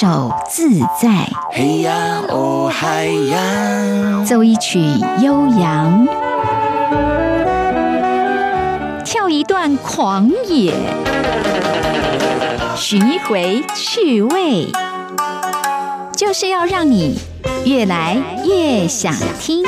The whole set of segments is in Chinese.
手自在，嘿呀哦嗨呀，奏一曲悠扬，跳一段狂野，寻一回趣味，就是要让你越来越想听。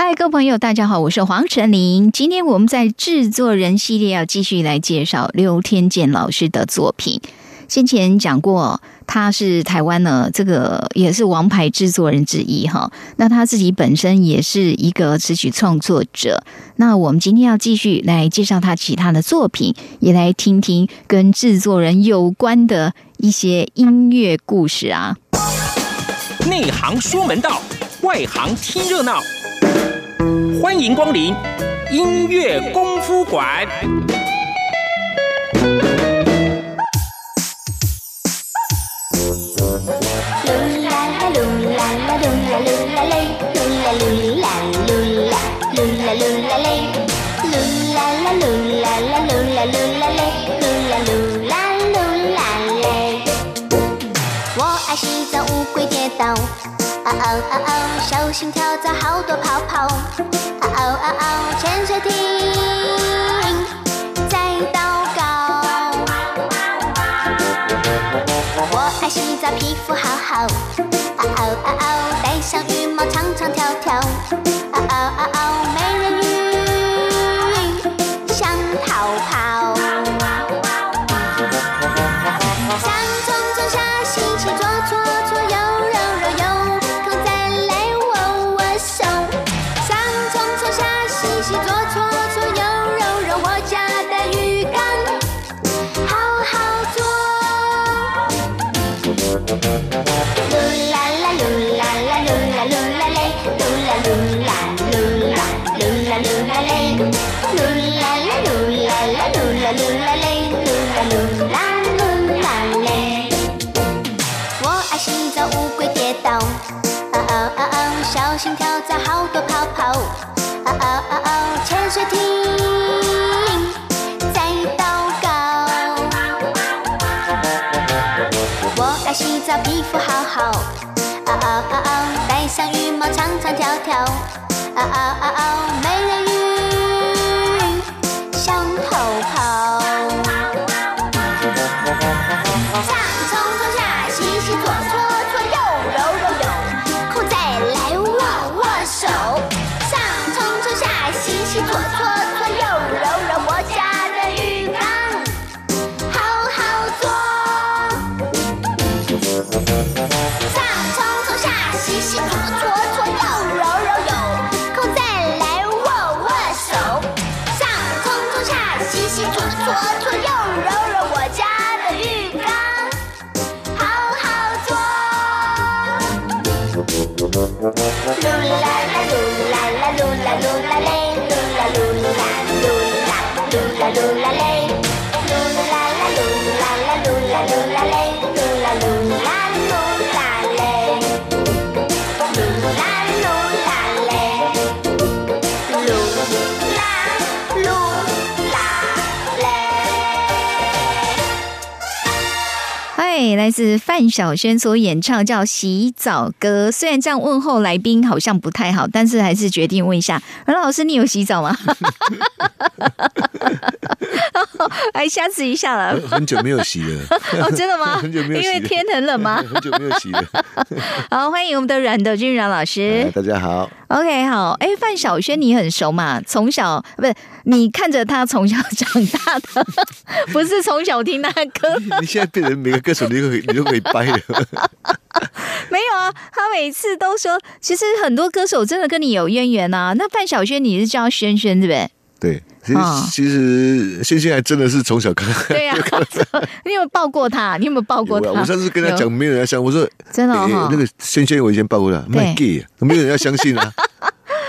嗨，各位朋友，大家好，我是黄晨林。今天我们在制作人系列要继续来介绍刘天健老师的作品。先前讲过，他是台湾呢，这个也是王牌制作人之一哈。那他自己本身也是一个词曲创作者。那我们今天要继续来介绍他其他的作品，也来听听跟制作人有关的一些音乐故事啊。内行说门道，外行听热闹。欢迎光临音乐功夫馆。嗷嗷嗷嗷，小心跳蚤好多泡泡，嗷嗷嗷嗷，潜水艇在祷告。我爱洗澡，皮肤好好，好多泡泡，嗷嗷嗷嗷，潜水艇在祷告。我爱洗澡，皮肤好好，嗷嗷嗷嗷，戴上羽毛唱唱跳跳，嗷嗷嗷嗷，美人鱼想逃跑。上冲嗨，来自范晓萱所演唱叫《洗澡歌》。虽然这样问候来宾好像不太好，但是还是决定问一下何老师，你有洗澡吗？哎，下次一下了。很久没有洗了，哦，真的吗？很久没有洗因为天很冷吗？很久没有洗了。好，欢迎我们的阮德军阮老师哎。大家好，OK，好，哎，范晓萱你很熟嘛？从小不是你看着他从小长大的，不是从小听他的歌。你现在变成每个歌手，你都可以，你都可以掰了。没有啊，他每次都说，其实很多歌手真的跟你有渊源啊。那范晓萱你是叫萱萱对不对？对，其实、啊其实轩轩还真的是从小看。对 呀、你有没有抱过他？你有没有抱过他？我我上次跟他有讲，没有人要相信。我说真的那个萱萱，我以前抱过他，卖 gay，没有人要相信啊。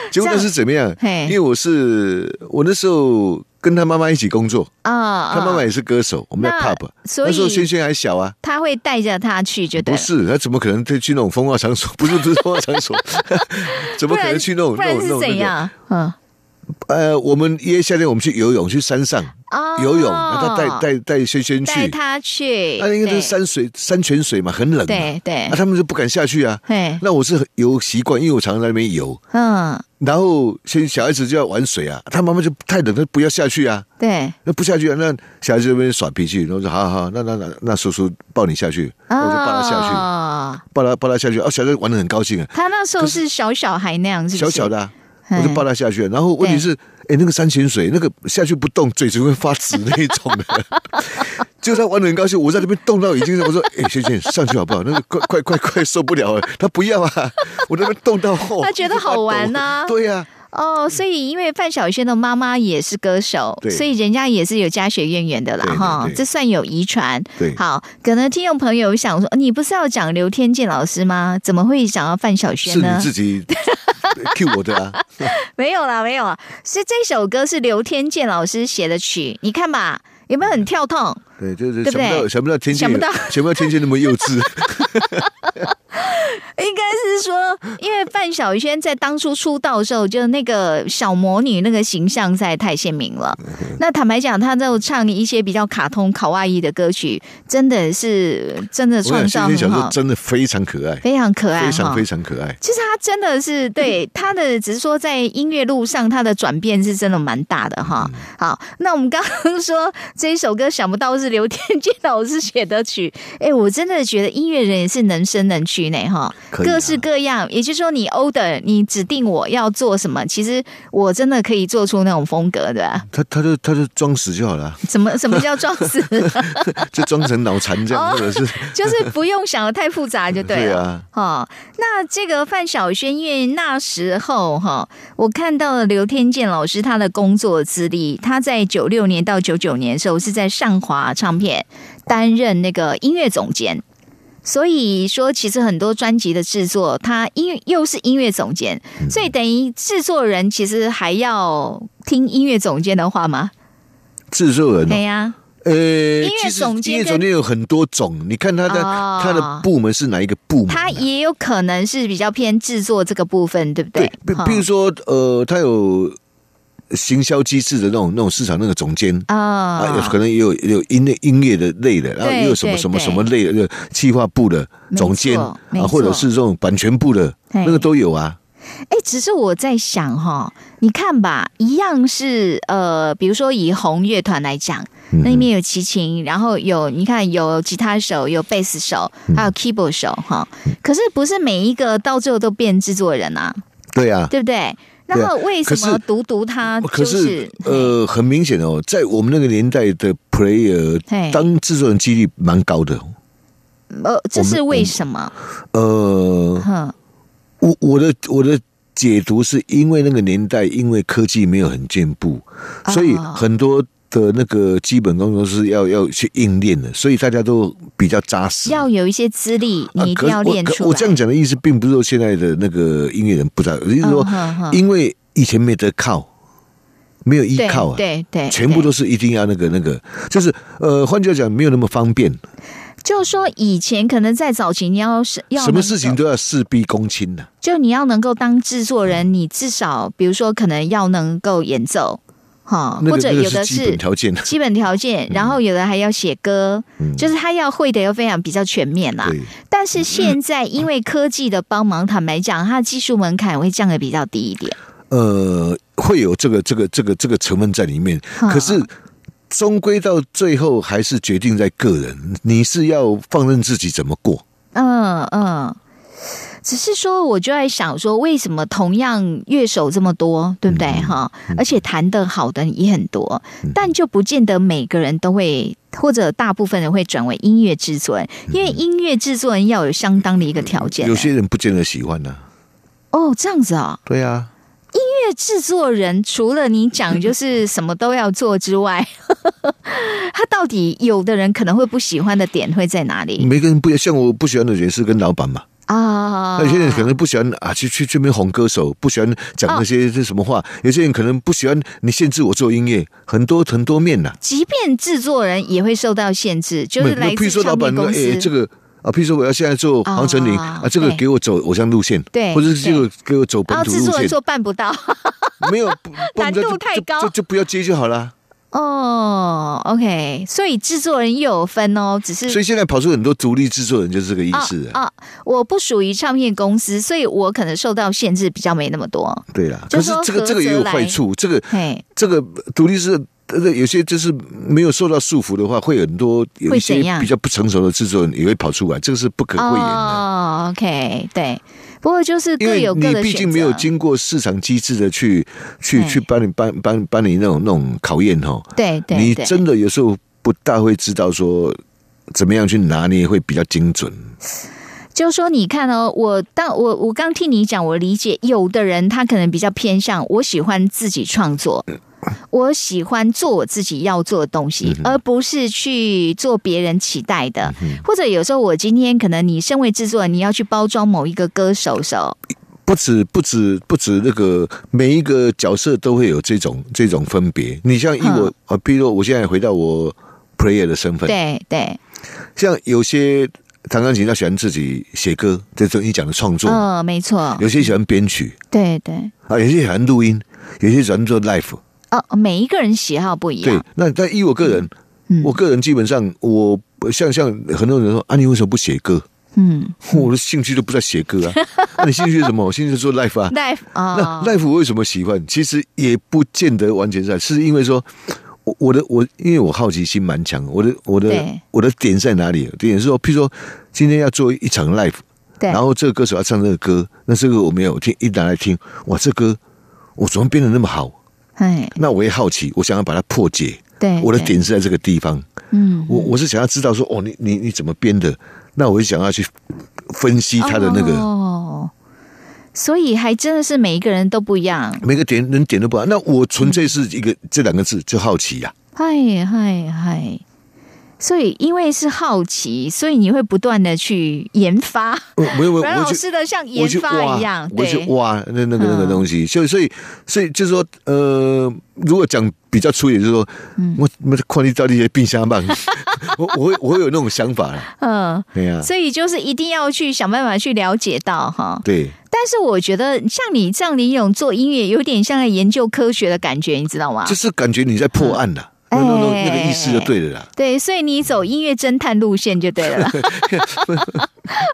结果那是怎么样？因为我是我那时候跟他妈妈一起工作，啊，他妈妈也是歌手，我们在 pub。那时候轩轩还小啊，他会带着他去，就对。不是，他怎么可能去那种风化场所？不是不是风化场所，怎么可能去那种那种？怎样？嗯，呃，我们约夏天我们去游泳，去山上，啊，游泳，然后他带带带轩轩带去，他去，啊，因为是山水山泉水嘛，很冷嘛，对对。啊，他们就不敢下去啊。嘿，那我是游习惯，因为我常常在那边游，嗯，然后先小孩子就要玩水啊，他妈妈就太冷，他不要下去啊，对，那不下去啊，那小孩子在那边耍脾气，然后说好好好，那那那那叔叔抱你下去，我就抱他下去，哦抱他抱他下去，哦，小孩子玩的很高兴啊，他那时候是小小孩那样，子？小小的、啊，嘿我就抱他下去，然后问题是，哎，那个山泉水那个下去不动，嘴唇会发紫那一种的。就他玩的很高兴，我在那边动到已经是，我说，哎，萱萱上去好不好？那个快快快快受不了了，他不要啊，我那边动到后，他觉得好玩呐对呀、哦，所以因为范晓萱的妈妈也是歌手，所以人家也是有家学渊源的啦，哈，这算有遗传。对好，可能听众朋友想说，你不是要讲刘天健老师吗？怎么会想到范晓萱是呢你？自己 Q 我的啊，没有啦，没有啊，是这首歌是刘天健老师写的曲，你看吧，有没有很跳痛？对，就是对不对想不到想不到天气，想不到想不到天气那么幼稚，应该是说，因为范晓萱在当初出道的时候，就那个小魔女那个形象实在太鲜明了。那坦白讲，她就唱一些比较卡通、卡哇伊的歌曲，真的是真的我创造想萱萱小很好，时候真的非常可爱，非常可爱非常非。常可爱。其实她真的是对她的，只是说在音乐路上，她的转变是真的蛮大的哈。嗯好，那我们刚刚说这一首歌，想不到是刘天健 老师写的曲，哎，我真的觉得音乐人也是能生能屈呢哈，啊各式各样。也就是说，你 order，你指定我要做什么，其实我真的可以做出那种风格的。他他就他就装死就好了，什么什么叫装死？就装成脑残这样，或者是就是不用想的太复杂就对了。对啊，哦，那这个范晓萱，因为那时候哈，我看到了刘天健老师他的工作资历，他在九六年到九九年的时候是在上华唱片担任那个音乐总监。所以说，其实很多专辑的制作，他音乐又是音乐总监，所以等于制作人其实还要听音乐总监的话吗？制作人哦对呀、呃，音乐总监跟音乐总监有很多种，你看他的、哦他的部门是哪一个部门啊？他也有可能是比较偏制作这个部分，对不对？比如说呃，他有行销机制的那种那种市场那个总监。啊啊，有可能也有也有音乐音乐的类的，然后对也有什么什么什么类的，就企划部的总监啊，或者是这种版权部的，那个都有啊。哎，只是我在想哈，你看吧，一样是呃，比如说以红乐团来讲，嗯那里面有齐秦，然后有你看有吉他手，有贝斯手，嗯还有 keyboard 手哈。可是不是每一个到最后都变制作人啊，对啊，对不对？然后为什么独独他可就是呃，很明显哦，在我们那个年代的 player 嘿。当制作人几率蛮高的。呃，这是为什么？呃，哼，我我的我的解读是因为那个年代，因为科技没有很进步，所以哦。很多的那个基本功都是要要去硬练的，所以大家都比较扎实。要有一些资历，啊你一定要练出来。我这样讲的意思，并不是说现在的那个音乐人不知道，而是说因为以前没得靠，没有依靠啊，对对，全部都是一定要那个那个，就是呃，换句话讲，没有那么方便，就是说以前可能在早期，你要是要什么事情都要事必躬亲的。就你要能够当制作人，你至少比如说可能要能够演奏，哈，或者有的是基本条件，基本条件，然后有的还要写歌，嗯就是他要会的又非常比较全面啦。但是现在因为科技的帮忙，坦白讲，它的技术门槛会降的比较低一点。呃，会有这个这个这个这个成分在里面，嗯可是终归到最后还是决定在个人，你是要放任自己怎么过。嗯嗯。只是说，我就在想说，为什么同样乐手这么多，对不对？嗯哈、而且弹得好的也很多，但就不见得每个人都会，或者大部分人会转为音乐制作人，因为音乐制作人要有相当的一个条件。有些人不见得喜欢呢、哦，这样子哦，对啊，音乐制作人除了你讲就是什么都要做之外，他到底有的人可能会不喜欢的点会在哪里？每个人不一样。像我不喜欢的也是跟老板嘛，啊？那有些人可能不喜欢啊，去去这边哄歌手，不喜欢讲那些这什么话。有些人可能不喜欢你限制我做音乐，很多很多面呐、即便制作人也会受到限制，就是那来自譬如说老板。哎，这个啊，譬如说我要现在做黄成林啊啊，这个给我走偶像路线，对或者是这个给我走本土路线，制作人说办不到，没有 难度就就太高就就不要接就好了。哦，OK，所以制作人又有分哦，只是所以现在跑出很多独立制作人，就是这个意思啊。啊，我不属于唱片公司，所以我可能受到限制比较没那么多。对啦，可是这个这个也有坏处，这个嘿，这个独立是。呃，有些就是没有受到束缚的话，会很多有一些比较不成熟的制作人也会跑出来，这个是不可讳言的。哦，OK，对。不过就是各有各的毕竟没有经过市场机制的去去去帮你帮帮帮你那种那种考验哈，对对，对。你真的有时候不大会知道说怎么样去拿捏会比较精准。就是说，你看哦，我当我我刚听你讲，我理解有的人他可能比较偏向，我喜欢自己创作，我喜欢做我自己要做的东西，而不是去做别人期待的。或者有时候我今天可能你身为制作人，你要去包装某一个歌手的时候，不止不止不止那个每一个角色都会有这种这种分别。你像以我啊，比如我现在回到我 player 的身份，对对，像有些弹钢琴他喜欢自己写歌，这种你讲的创作；嗯，没错，有些喜欢编曲。对对，啊，有些喜欢录音，有些喜欢做 live。哦，每一个人喜好不一样对，，那但依我个人，嗯我个人基本上我像像很多人说啊，你为什么不写歌？嗯 我的兴趣都不在写歌啊。那你兴趣是什么？我兴趣是做 life 啊。，life 啊那啊，live 我为什么喜欢？其实也不见得完全在，是因为说，我我的我因为我好奇心蛮强，我的我的我的点在哪里？点是说，譬如说今天要做一场 life，对，然后这个歌手要唱这个歌，那这个我没有听，一拿来听，哇，这歌我怎么变得那么好？哎，那我也好奇，我想要把它破解。对，我的，点是在这个地方，嗯，我我是想要知道说，哦，你你你怎么编的？那我就想要去分析他的那个、哦，所以还真的是每一个人都不一样。每个点人点都不一样。那我纯粹是一个、这两个字，就好奇呀、嗨嗨嗨！所以因为是好奇，所以你会不断的去研发，我没有，我阮老师的像研发一样，我去对，挖那那个那个嗯东西，所以所以所以就是说，呃，如果讲比较粗野，就是说，嗯。我我看你到底些冰箱吧，我我会我会有那种想法啦，嗯，对呀、所以就是一定要去想办法去了解到哈。对，但是我觉得像你这样的一种做音乐，有点像在研究科学的感觉，你知道吗？就是感觉你在破案啦，那那个意思就对了啦。对，所以你走音乐侦探路线就对了啦。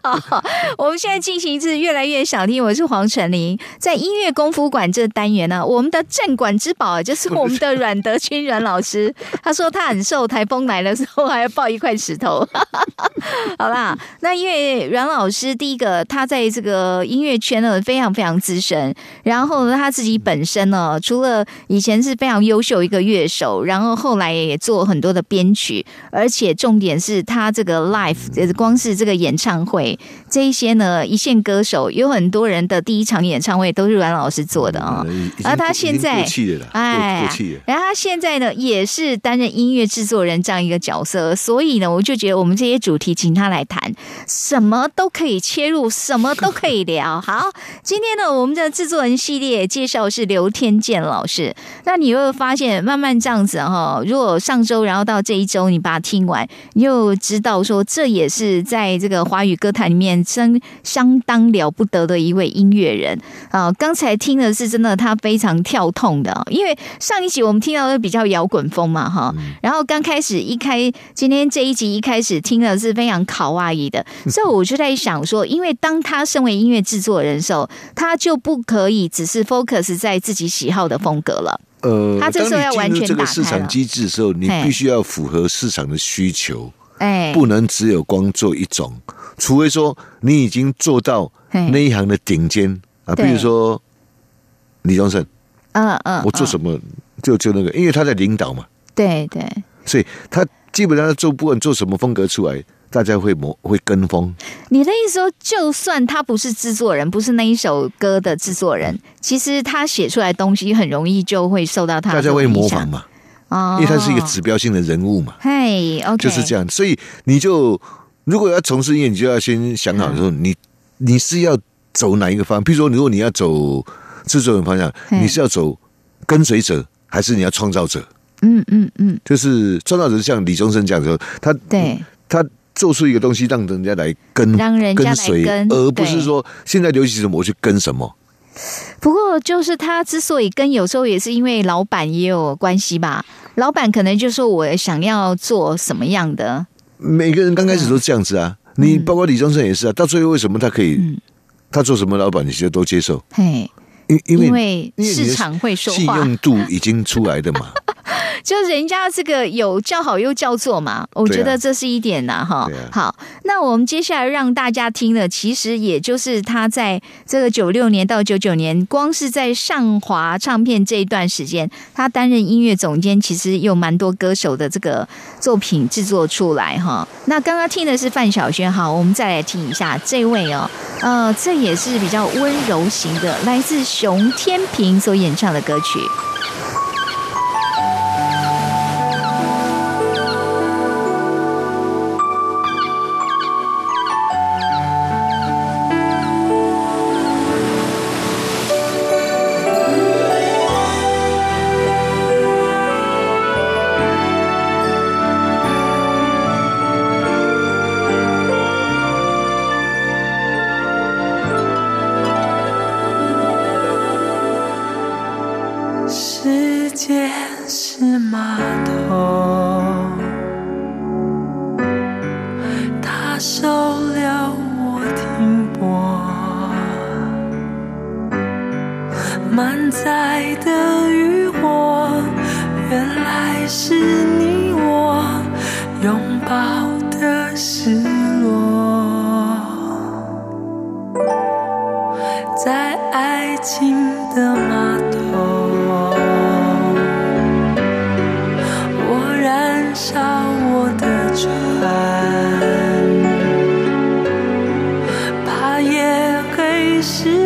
好，我们现在进行一次越来越想听。我是黄晨林，在音乐功夫馆这单元呢，我们的镇馆之宝就是我们的阮德军阮老师。他说他很瘦，台风来的时候还要抱一块石头。好啦，那因为阮老师第一个他在这个音乐圈呢非常非常资深，然后呢他自己本身呢，除了以前是非常优秀一个乐手，然后后来也做很多的编曲，而且重点是他这个 live，呃光是这个演唱会这一些呢，一线歌手有很多人的第一场演唱会都是阮老师做的啊、嗯已经然后他现在哎。然后他现在呢，也是担任音乐制作人这样一个角色，所以呢，我就觉得我们这些主题请他来谈，什么都可以切入，什么都可以聊。好，今天呢，我们的制作人系列介绍是刘天健老师。那你会发现，慢慢这样子哈，如果上周然后到这一周你把它听完，你就知道说，这也是在这个华语歌坛里面相相当了不得的一位音乐人。啊。刚才听的是真的，他非常跳痛的，因为上一集我们听到的比较摇滚风嘛哈，然后刚开始一开今天这一集一开始听的是非常卡哇伊的，所以我就在想说，因为当他身为音乐制作人的时候，他就不可以只是 focus 在自己喜好的风格了。呃，他这时候要完全当你进入这个打开市场机制的时候，你必须要符合市场的需求，哎，不能只有光做一种，除非说你已经做到那一行的顶尖。啊，比如说李宗盛，嗯嗯，我做什么？么就就那个，因为他在领导嘛，对对，所以他基本上做不管做什么风格出来，大家会模会跟风。你的意思说，就算他不是制作人，不是那一首歌的制作人，其实他写出来东西很容易就会受到他的大家会模仿嘛，哦，因为他是一个指标性的人物嘛，嘿，OK，就是这样。所以你就如果要从事音乐，你就要先想好说，你你是要走哪一个方向？譬如说，如果你要走制作人方向，你是要走跟随者，还是你要创造者？嗯嗯嗯，就是创造者，像李宗盛这样说，他对，他做出一个东西，让人家来跟，让人家来跟随，跟而不是说现在流行什么我去跟什么。不过就是他之所以跟，有时候也是因为老板也有关系吧。老板可能就说我想要做什么样的，每个人刚开始都这样子啊，你包括李宗盛也是啊，到最后为什么他可以，嗯他做什么老板你就都接受？嘿，因因为市场会说话信用度已经出来的嘛。就人家这个有叫好又叫座嘛，我觉得这是一点呐、哈、啊好，那我们接下来让大家听的，其实也就是他在这个九六年到九九年，光是在上华唱片这一段时间，他担任音乐总监，其实有蛮多歌手的这个作品制作出来哈。那刚刚听的是范晓萱，哈，我们再来听一下这位哦，呃，这也是比较温柔型的，来自熊天平所演唱的歌曲。是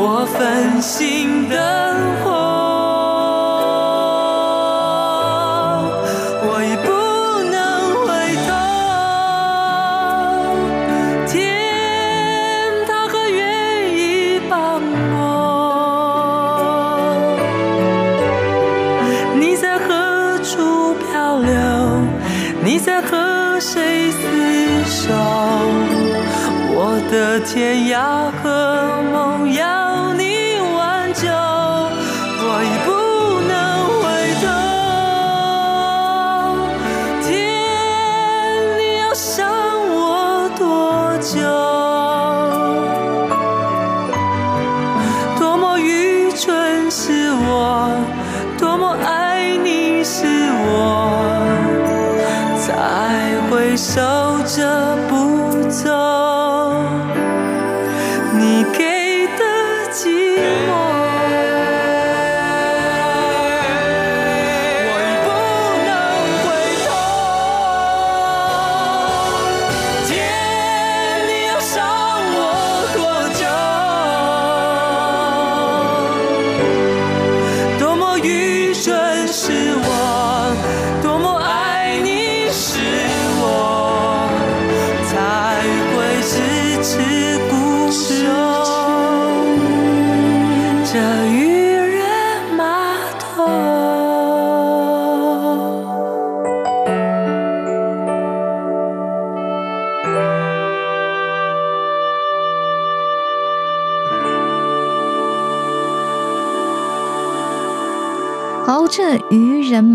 我焚心灯火。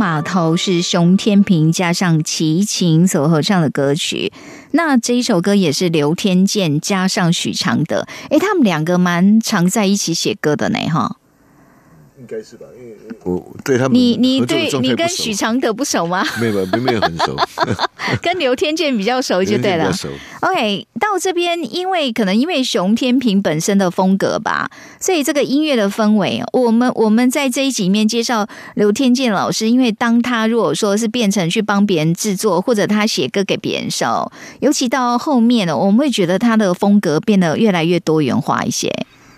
码头是熊天平加上齐秦所合唱的歌曲。那这一首歌也是刘天健加上许常德，诶，他们两个蛮常在一起写歌的呢，哈。应该是吧？因为我对他们你你对你跟许常德不熟吗？没有没有没有很熟，跟刘天健比较熟就对了。OK，到这边，因为可能因为熊天平本身的风格吧，所以这个音乐的氛围，我们我们在这一集里面介绍刘天健老师，因为当他如果说是变成去帮别人制作，或者他写歌给别人的时候，尤其到后面呢，我们会觉得他的风格变得越来越多元化一些。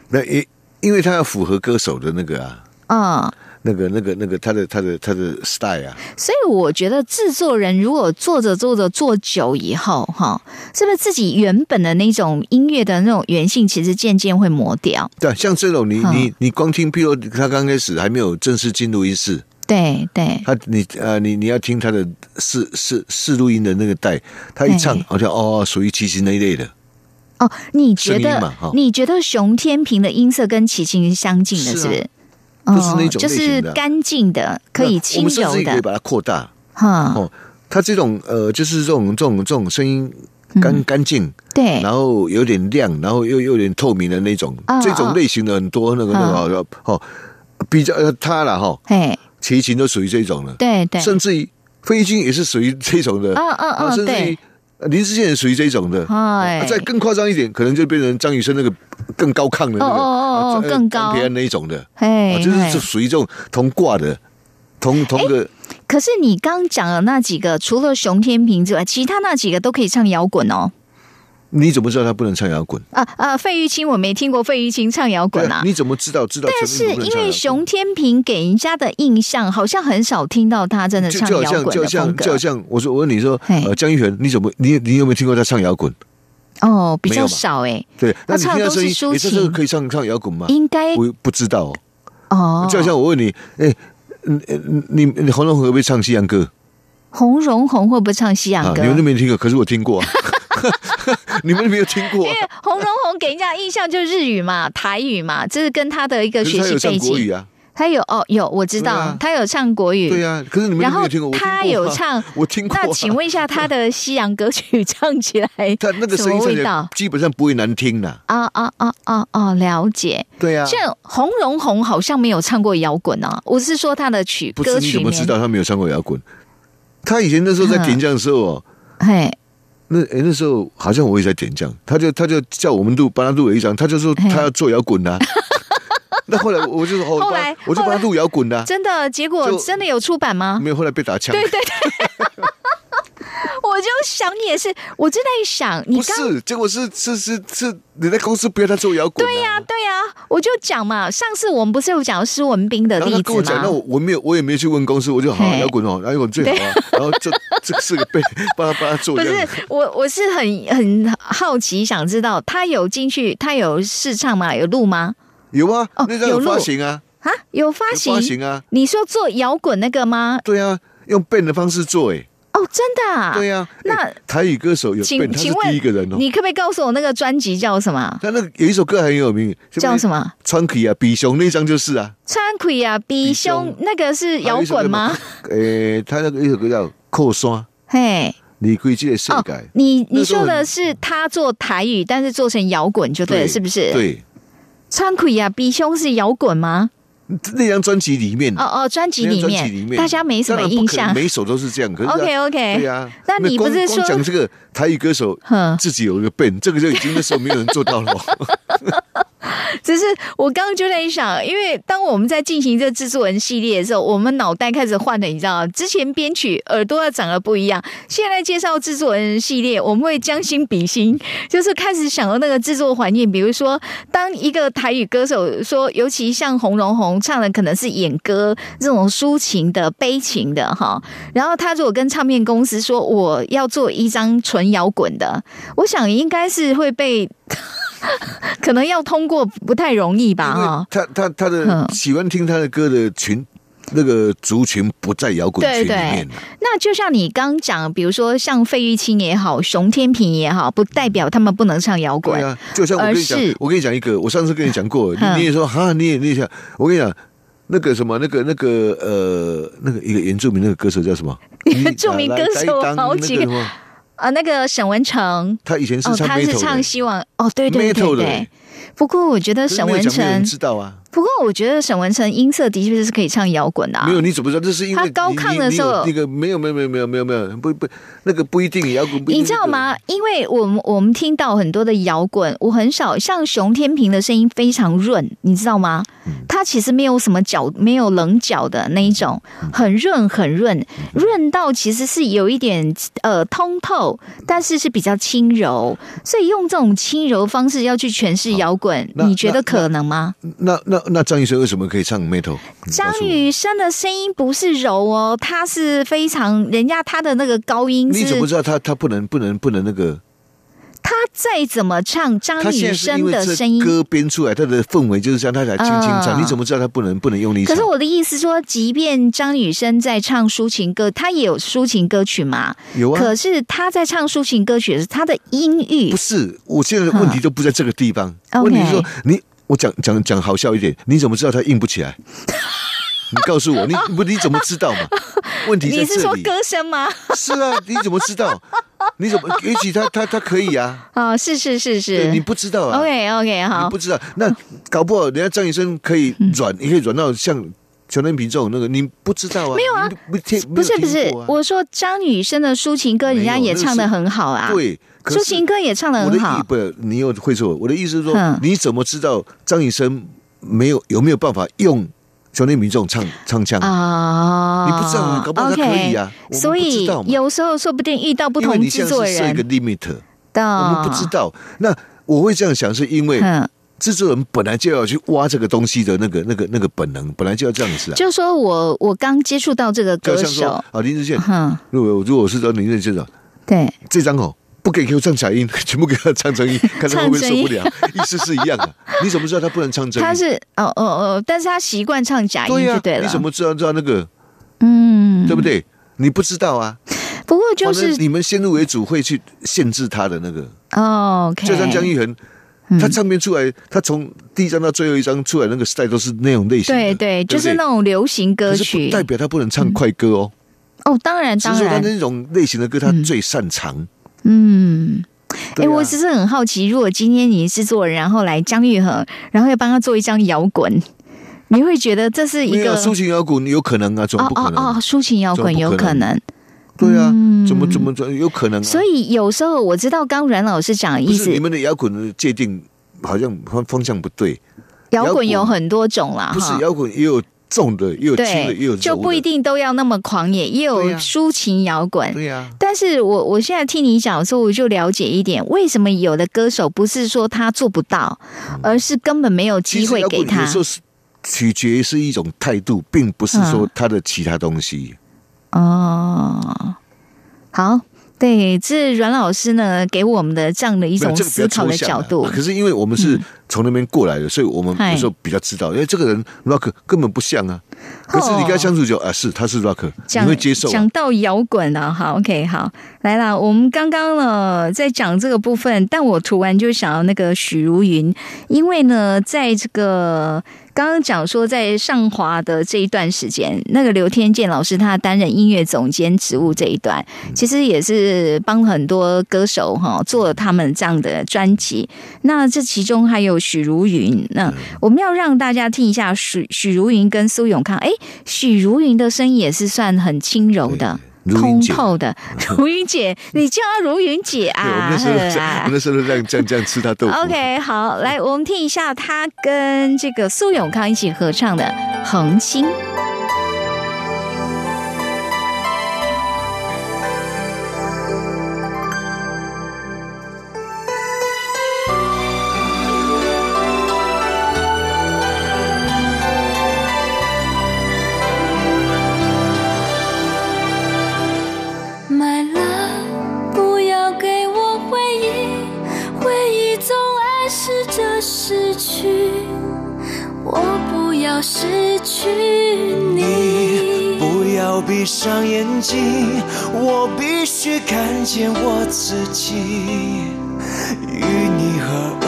那因因为他要符合歌手的那个啊，嗯，那个那个那个他的他的他的 style 啊，所以我觉得制作人如果做着做着做久以后，哈，是不是自己原本的那种音乐的那种原性，其实渐渐会磨掉？对啊，像这种你嗯。你你光听，譬如他刚开始还没有正式进入音室，对对，他你呃你你要听他的试试试录音的那个带，他一唱好像哦属于齐秦那一类的，哦，你觉得你觉得熊天平的音色跟齐秦是相近的，是不是？都是那种就是干净的，可以轻们甚柔的，至也可以把它扩大。哈，哦。它这种呃就是这种这种这种声音干嗯。干净，对，然后有点亮，然后又又有点透明的那种。哦，这种类型的很多那个那个哦哦，比较呃他了哈，嘿，齐秦都属于这种了，对对，甚至于飞机也是属于这种的，嗯嗯啊嗯，甚至于林志炫也属于这种的。哎啊，再更夸张一点，可能就变成张雨生那个更高亢的那个，哦哦哦哦啊更高张培安那一种的，嘿啊，就是属于这种同挂的，同同个可是你刚讲的那几个，除了熊天平之外，其他那几个都可以唱摇滚哦。你怎么知道他不能唱摇滚？啊啊，费玉清我没听过费玉清唱摇滚啊。你怎么知道？知道但是因为熊天平给人家的印象，好像很少听到他真的唱摇滚的风像就好像就好像我说我问你说，嘿呃，江一璇，你怎么你你有没有听过他唱摇滚？哦，比较少哎，对，那你唱的都是抒你这这个可以唱唱摇滚吗？应该不不知道哦。哦。就好像我问你，哎，嗯嗯你你红龙会不会唱西洋歌红荣宏会不会唱西洋啊？歌？你们都没听过，可是我听过啊。你们没有听过啊因为洪荣宏给人家印象就是日语嘛、台语嘛，这是跟他的一个学习背景。国语啊，他有哦，有我知道，啊他有唱国语。对呀。可是你们没有听过，他有唱，我听过啊。那请问一下，他的西洋歌曲唱起来 他那个什声音味道？基本上不会难听的。啊啊啊啊啊！了解。对啊，像洪荣宏好像没有唱过摇滚啊，我是说他的曲不是你怎么知道他没有唱过摇滚？他以前那时候在点将的时候哦，嘿，那诶那时候好像我也在点将，他就他就叫我们录帮他录了一张，他就说他要做摇滚的。那后来我就说，哦后来我就帮他录摇滚的，真的结果真的有出版吗？没有后来被打枪。对对对我就想你也是，我就在想，你不刚是，结果是是是是，你在公司不要他做摇滚、啊。对呀、对呀、我就讲嘛，上次我们不是有讲施文斌的然后例子他跟我讲，那吗？我我没有，我也没有去问公司，我就好嘿摇滚哦，摇滚最好啊。然后这这四个被帮他帮他做不是这样。我，我是很很好奇，想知道他有进去，他有试唱吗？有录吗？有啊，哦那张有有录发行啊，啊，有发有行？发行啊，你说做摇滚那个吗？对啊，用 band 的方式做，哎，哦，真的啊？对啊。那哎台语歌手有请请问第一个人哦。你可不可以告诉我那个专辑叫什么？他那个有一首歌很有名，叫什？么？川葵啊，比熊那张就是啊。川葵啊，比比胸胸那个是摇滚吗？诶，他那个一首歌叫《扣刷》，嘿，你可以记得世哦。，你你说的是他做台语，但是做成摇滚就对了，是不是？。对，川葵啊，比胸是摇滚吗？那张专辑里面，哦哦，专辑里面里面，大家没什么印象。每一首都是这样。可是啊 OK OK，那你不光是说光讲这个台语歌手哼自己有一个 band，这个就已经那时候没有人做到了。只是我刚刚就在想，因为当我们在进行这制作人系列的时候，我们脑袋开始换了，你知道吗？之前编曲耳朵要长得不一样，现在介绍制作人系列，我们会将心比心，就是开始想到那个制作环境。比如说，当一个台语歌手说，尤其像洪荣宏唱的可能是演歌这种抒情的、悲情的哈，然后他如果跟唱片公司说我要做一张纯摇滚的，我想应该是会被。可能要通过不太容易吧，哈。他他他的嗯喜欢听他的歌的群，那个族群不在摇滚圈里对对面啊那就像你刚讲，比如说像费玉清也好，熊天平也好，不代表他们不能唱摇滚。对啊，就像我跟你讲，我跟你讲一个，我上次跟你讲过，你嗯你也说哈，你也你也想，我跟你讲。那个什么，那个那个呃，那个一个原住民那个歌手叫什么？原住民歌手好几个啊，那个沈文成，他以前是哦，唱他是唱，希望，哦，对对对的对。不过我觉得沈文成，知道啊。不过我觉得沈文成音色的确是可以唱摇滚的、啊。没有，你怎么知道？这是因为他高亢的时候那个没有没有没有没有没有没有不不那个不一定摇滚，你知道吗？因为我们我们听到很多的摇滚，我很少像熊天平的声音非常润，你知道吗？嗯他其实没有什么角，没有棱角的那一种，嗯很润很润，润到其实是有一点呃通透，但是是比较轻柔，所以用这种轻柔方式要去诠释摇滚，你觉得可能吗？那那那张雨生为什么可以唱 metal？张雨生的声音不是柔哦，他是非常人家他的那个高音你怎么，知道他他不能不能不能那个？他再怎么唱张雨生的声音歌编出来，他的氛围就是这样，他才轻轻唱。啊你怎么知道他不能不能用力？可是我的意思说，即便张雨生在唱抒情歌，他也有抒情歌曲嘛。有啊，可是他在唱抒情歌曲的时候，他的音域不是，我现在的问题都不在这个地方。嗯问题是说你，我讲讲讲好笑一点，你怎么知道他硬不起来？你告诉我，你不你怎么知道嘛？问题是。你是说歌声吗？是啊，你怎么知道？你怎么？也许他他他可以啊，哦，是是是是，你。不知道啊。OK OK，好你不，知道，那搞不好人家张医生可以软，也可以软到像小天平这种那个，你不知道啊？没有啊不听，不是不是我说张雨生的抒情歌，人家也唱的很好啊。，对，抒情歌也唱的我的意很好。不，你又会错。我的意思是说嗯，你怎么知道张雨生没有有没有办法用小天平这种唱唱腔？啊，你不知道搞不好他可以啊所以有时候说不定遇到不同制作人是设一个 limit，的，我们不知道。那我会这样想，是因为嗯，制作人本来就要去挖这个东西的那个、那个、那个本能，本来就要这样子啊。就说我我刚接触到这个歌手，啊，林志炫，嗯，如果如果是找林志炫长，对，这张哦，不给给我唱假音，全部给他唱成音，看他会不会受不了。意思是一样的。你怎么知道他不能唱真音？他是哦哦哦，但是他习惯唱假音就对了。你怎么知道知道那个嗯，对不对？你不知道啊，不过就是你们先入为主会去限制他的那个，哦就像江一恒。他唱片出来，他从第一张到最后一张出来那个 style 都是那种类型的，对对，不就是那种流行歌曲代表他不能唱快歌哦，哦，当然当只是说他然，那种类型的歌他最擅长。嗯。哎、我只是很好奇，如果今天你是制作人，然后来姜育恒，然后要帮他做一张摇滚，你会觉得这是一个抒情摇滚有可能啊，怎么哦不可能？哦哦，抒情摇滚有可能。对啊，嗯怎么怎么怎么有可能啊？所以有时候我知道刚阮老师讲的意思你，们的摇滚的界定好像方方向不对，摇滚有很多种啦，不是摇滚也有重的，又有轻的，又有就不一。定都要那么狂野，也有抒情摇滚。对呀、但是我我现在听你讲的时候，我就了解一点，为什么有的歌手不是说他做不到，而是根本没有机会给他滚有时候是取决于是一种态度，并不是说他的其他东西。哦。好，对，这是阮老师呢给我们的这样的一种思考的角度。可是因为我们是从那边过来的，所以我们嗨有时候比较知道，因为这个人 rock 根本不像啊。可是你跟他相处久啊，是他是 rock，你讲会接受、啊讲。到摇滚了，好，OK，好，来啦，我们刚刚呢在讲这个部分，但我突然就想到那个许茹芸，因为呢，在这个刚刚讲说在上华的这一段时间，那个刘天健老师他担任音乐总监职务这一段，其实也是帮很多歌手哈做了他们这样的专辑。那这其中还有许茹芸，那我们要让大家听一下许许茹芸跟苏永康。哎，许茹芸的声音也是算很轻柔的，通透的 如云姐，你叫她如云姐啊，我们啊那时候呵啊我们那时候这样这样这样吃她豆腐。OK，好，来，我们听一下她跟这个苏永康一起合唱的《恒星》。睛，我必须看见我自己，与你合而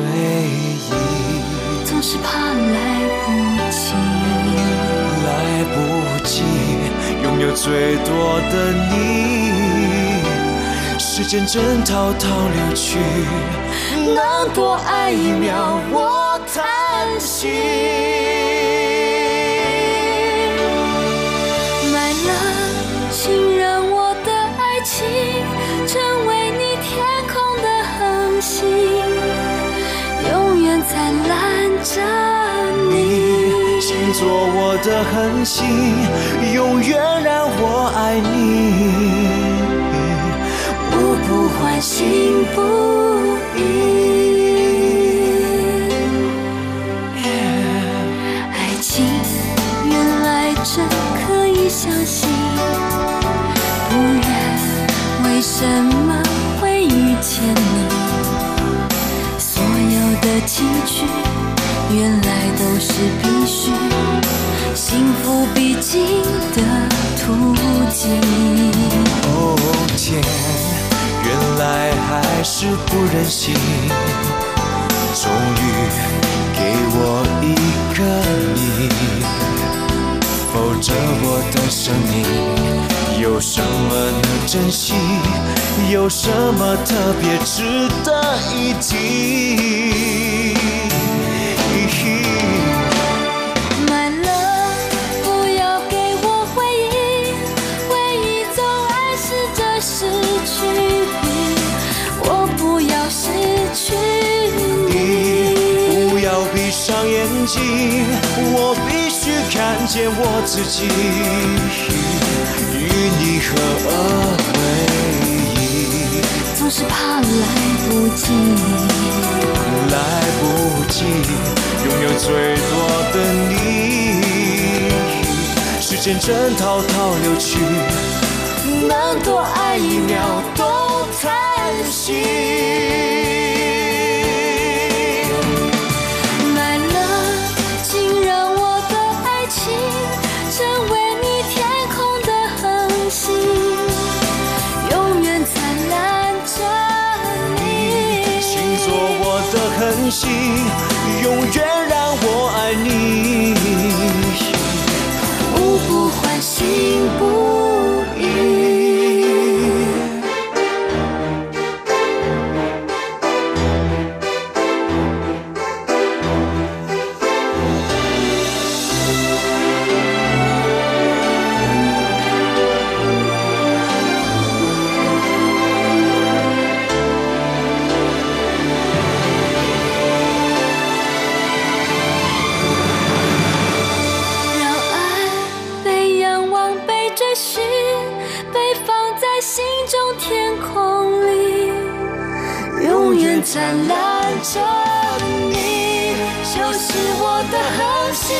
为一。总是怕来不及，来不及拥有最多的你，时间正滔滔流去，能多爱一秒，我叹息。做我的恒星，永远让我爱你，我不欢欣不已。爱情原来真可以相信，不然为什么会遇见你？所有的崎岖，原来都是必，经的途径。哦天，原来还是不忍心，终于给我一个你，否则我的生命有什么能珍惜？有什么特别值得一提？睛，我必须看见我自己，与你合而为一。总是怕来不及，来不及拥有最多的你，时间正滔滔流去，能多爱一秒都叹息。是我的恒星，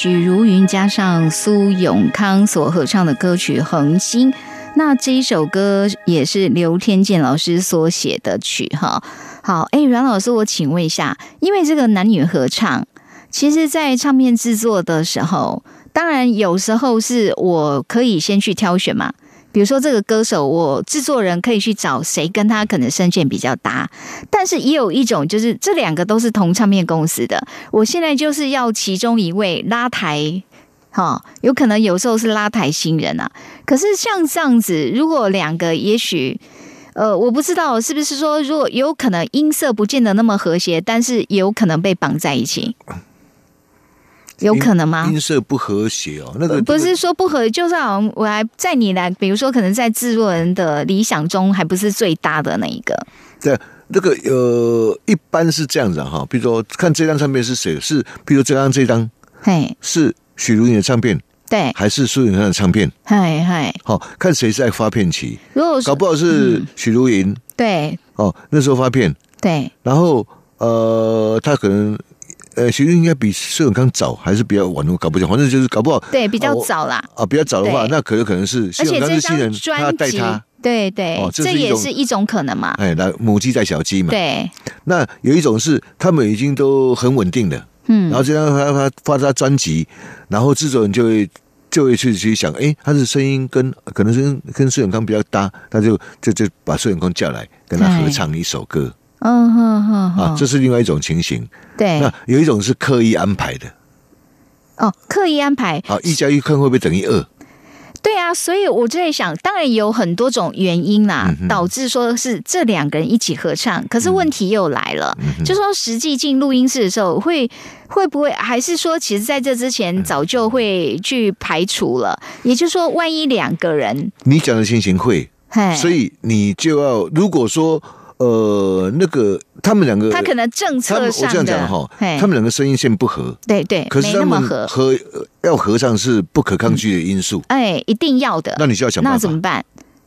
许茹芸加上苏永康所合唱的歌曲《恒星》。那这一首歌也是刘天健老师所写的曲哈。好，哎，阮老师，我请问一下，因为这个男女合唱，其实，在唱片制作的时候，当然有时候是我可以先去挑选嘛。比如说这个歌手，我制作人可以去找谁跟他可能声线比较搭，但是也有一种就是这两个都是同唱片公司的，我现在就是要其中一位拉台，哈、有可能有时候是拉台新人啊。可是像这样子，如果两个也许。呃，我不知道是不是说，如果有可能音色不见得那么和谐，但是有可能被绑在一起，有可能吗？音色不和谐哦，那个不是说不和，就是好像我还在你来，比如说可能在制作人的理想中，还不是最大的那一个。对那个呃，一般是这样子啊哈，比如说看这张唱片是谁的，是比如这张这张嘿，是许茹芸的唱片，对，还是苏永康的唱片？嗨嗨，好、看谁在发片期，如果说搞不好是许茹芸、对。哦，那时候发片，对。然后呃，他可能呃，其实应该比苏永康早，还是比较晚，我搞不清，反正就是搞不好对，比较哦早啦。啊，比较早的话，那可能可能是苏而且永康这是新人张，他专辑带他，，对对，这也哦这是一种是一种可能嘛。哎，来母鸡带小鸡嘛。对，那有一种是他们已经都很稳定的，嗯然后这样他他发他专辑，然后制作人就会就会去去想，哎，他的声音跟可能是跟跟苏永康比较搭，他就就就把苏永康叫来跟他合唱一首歌嗯哼哼啊，哼，这是另外一种情形。对那有一种是刻意安排的，哦，刻意安排，啊，一加一看会不会等于二？对啊，所以我就在想，当然有很多种原因啦，嗯导致说是这两个人一起合唱。可是问题又来了，嗯就说实际进录音室的时候，会会不会还是说，其实在这之嗯前早就会去排除了？也就是说，万一两个人，你讲的情形会，所以你就要如果说呃那个他们两个，他可能政他策们我这样讲哈，他们两个声音线不合，对对，可是他们合，要合唱是不可抗拒的因素，哎，一定要的。那你就要想办法那怎，么办？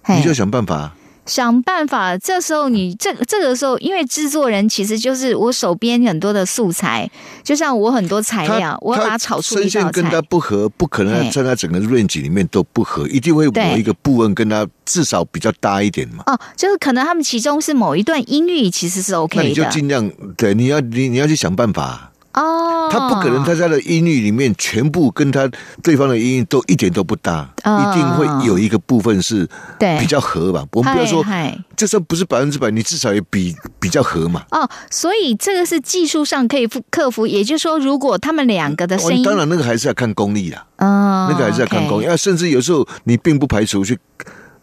你就要想办法。想办法。这时候你这这个时候，因为制作人其实就是我手边很多的素材，就像我很多材料，我要把它炒出声一道线跟他。不合，不可能在他整个 range 里面都不合，一定会某一个部分跟他至少比较搭一点嘛。哦，就是可能他们其中是某一段音域其实是 OK 的，那你就尽量对，你要你你要去想办法。哦。他不可能在他的音域里面全部跟他对方的音域都一点都不搭，哦一定会有一个部分是对比较合吧。我们不要说，嗨嗨就算不是百分之百，你至少也比比较合嘛。哦，所以这个是技术上可以克克服，也就是说，如果他们两个的声音，当然那个还是要看功力啦，嗯，那个还是要看功力。甚至有时候你并不排除去，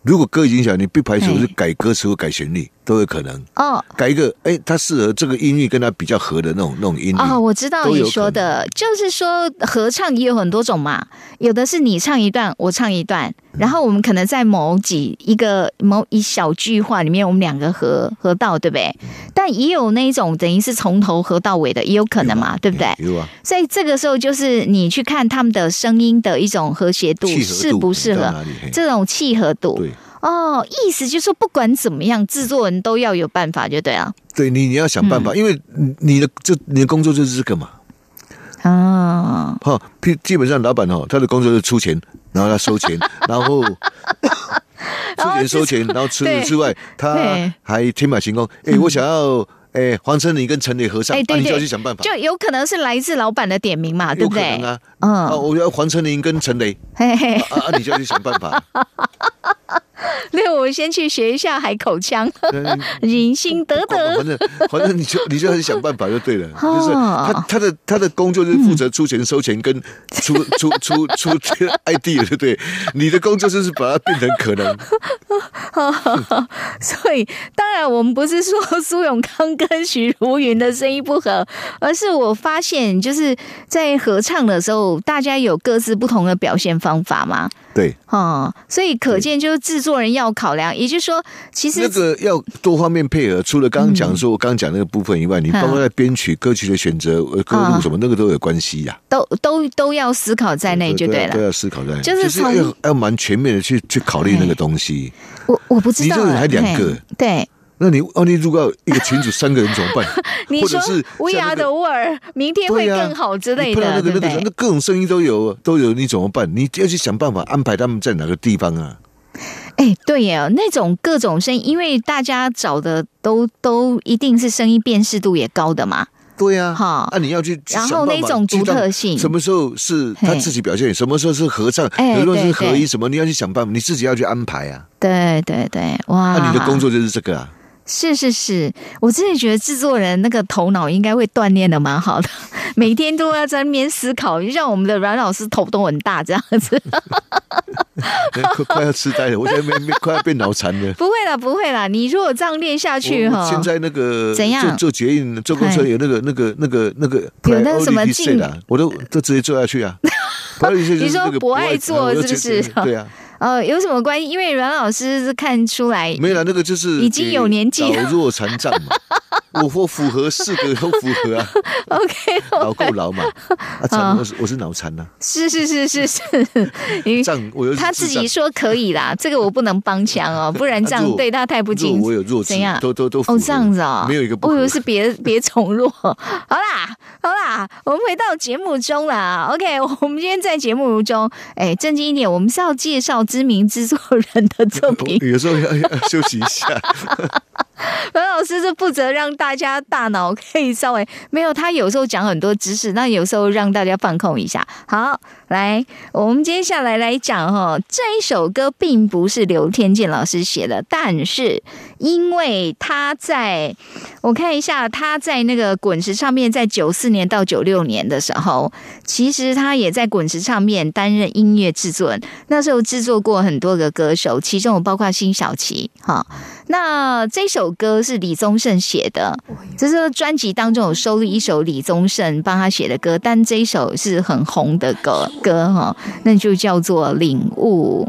如果歌已经响，你不排除是改歌词或改旋律都有可能。哦。改一个，哎，它适合这个音域跟它比较合的那种那种音域。哦，我知道你说的，就是说合唱也有很多种嘛，有的是你唱一段，我唱一段，嗯然后我们可能在某几一个某一小句话里面，我们两个合合到，对不对？嗯但也有那一种等于是从头合到尾的，也有可能嘛，对不对？有啊，所以这个时候就是你去看他们的声音的一种和谐度适不适合这种契合度。对哦，意思就是说不管怎么样，制作人都要有办法，就对了。对，你你要想嗯办法，因为你的就你的工作就是这个嘛。哦，哈，基基本上老板哦，他的工作是出钱，然后他 收钱，然后出钱收钱，然后除对此之外，他还天马行空。哎，我想要哎黄成林跟陈磊合唱，哎，啊你就要去想办法，就有可能是来自老板的点名嘛，对不对？可能啊。嗯啊，我要黄成林跟陈磊嘿嘿，啊，啊你就要去想办法。那我先去学一下海口腔，人心得得。反正反正你就你就很想办法就对了，哦 就是他他的他的工作就是负责出钱收钱跟出出出出这个 idea 对不对？你的工作就是把它变成可能。所以，当然我们不是说苏永康跟许茹芸的声音不合，而是我发现就是在合唱的时候，大家有各自不同的表现方法嘛。对，哦，所以可见就是制作人要考量，也就是说，其实那个要多方面配合，除了刚刚讲说我刚刚讲那个部分以外，你包括在编曲、歌曲的选择、呃歌路什么，那个都有关系呀。都都都要思考在内就对了。都要思考在内，就是从要要蛮全面的去去考虑那个东西。我我不知道，你这个人还两个嘿对。那你哦，你如果要一个群组三个人怎么办？你说是 We 像 are the world，明天会更好之类的，对不那个那？各种声音都有都有，你怎么办？你要去想办法安排他们在哪个地方啊？哎，对呀，那种各种声音，因为大家找的都都一定是声音辨识度也高的嘛。对呀、哈啊，你要去，然后那种独特性什么时候是他自己表现，什么时候是合唱，哎有时候是对对合一，什么你要去想办法，你自己要去安排啊。对对对，哇！那、你的工作就是这个啊。是是是，我真的觉得制作人那个头脑应该会锻炼的蛮好的，每天都要在那边思考，就像我们的阮老师头都很大这样子。快 快要痴呆了，我现在没没快要变脑残了。不会啦，不会啦，你如果这样练下去哈，现在那个怎样坐坐捷运、坐公车有那个、那个、那个、那个有那个什么 set 啊，我都都直接坐下去啊。你说不爱坐是不是对啊，呃，有什么关系？因为阮老师是看出来没有啦，那个就是已经有年纪了老弱残障嘛。我我符合四个都符合啊，OK，老够老嘛。啊，残我是我是脑残呐，是是是是是，你障我有他自己说可以啦，这个我不能帮腔哦，不然这样对他太不敬弱。我有弱智怎样，都都都哦，这样子哦，没有一个不合我以为是别别宠弱。好啦，好啦，我们回到节目中啦。OK，我们今天在节目中，哎，正经一点，我们是要介绍知名制作人的作品。有时候要要休息一下。阮老师是负责让大大家大脑可以稍微没有，他有时候讲很多知识，那有时候让大家放空一下。好，来，我们接下来来讲哈，这一首歌并不是刘天健老师写的，但是因为他在我看一下，他在那个滚石唱片在九四年到九六年的时候，其实他也在滚石唱片担任音乐制作人，那时候制作过很多个歌手，其中有包括辛晓琪哈。那这首歌是李宗盛写的，这是专辑当中有收录一首李宗盛帮他写的歌，但这一首是很红的歌歌哈，那就叫做《领悟》。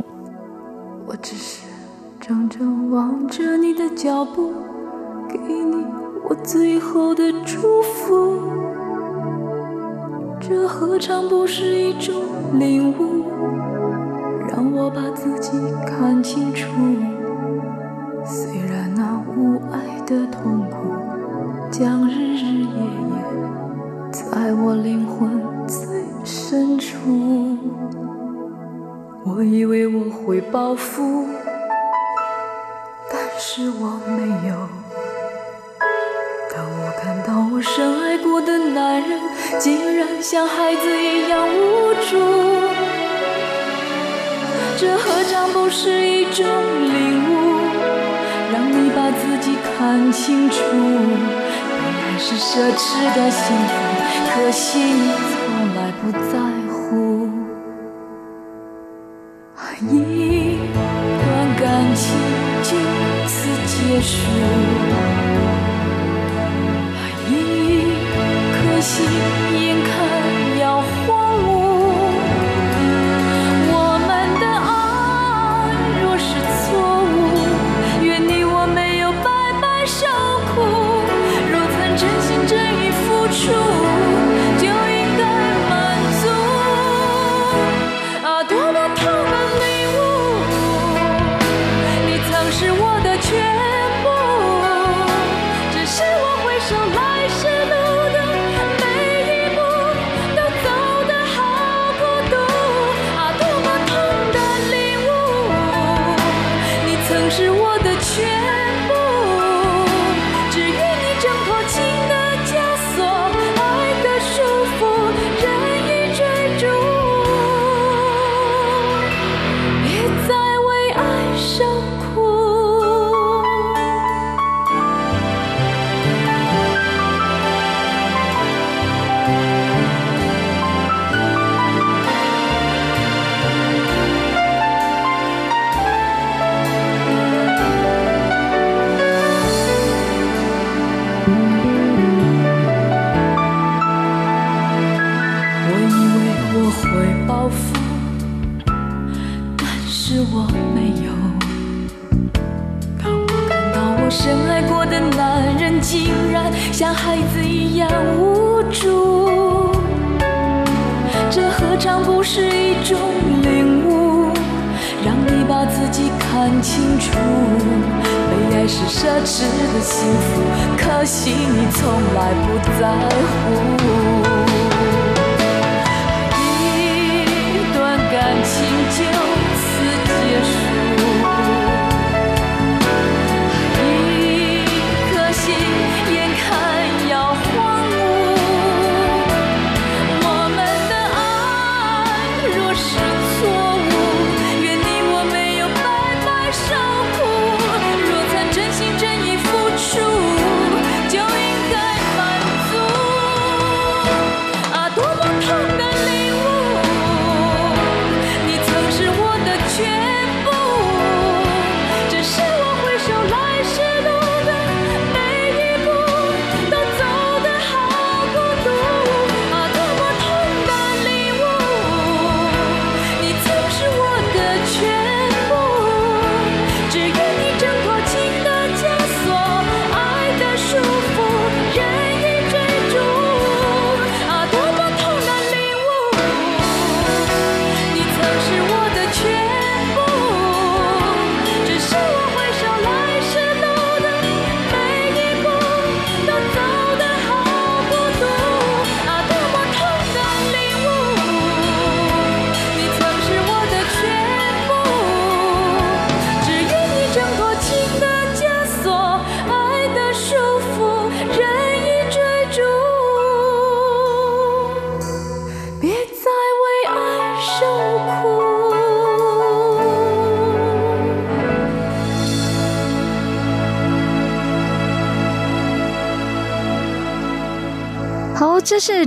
我只是怔怔望着你的脚步，给你我最后的祝福。这何尝不是一种领悟？让我把自己看清楚。虽然那无爱的痛苦，将日日夜夜在我灵魂最深处。我以为我会报复，是我没有。当我看到我深爱过的男人，竟然像孩子一样无助，这何尝不是一种领悟？让你把自己看清楚，本来是奢侈的幸福，可惜你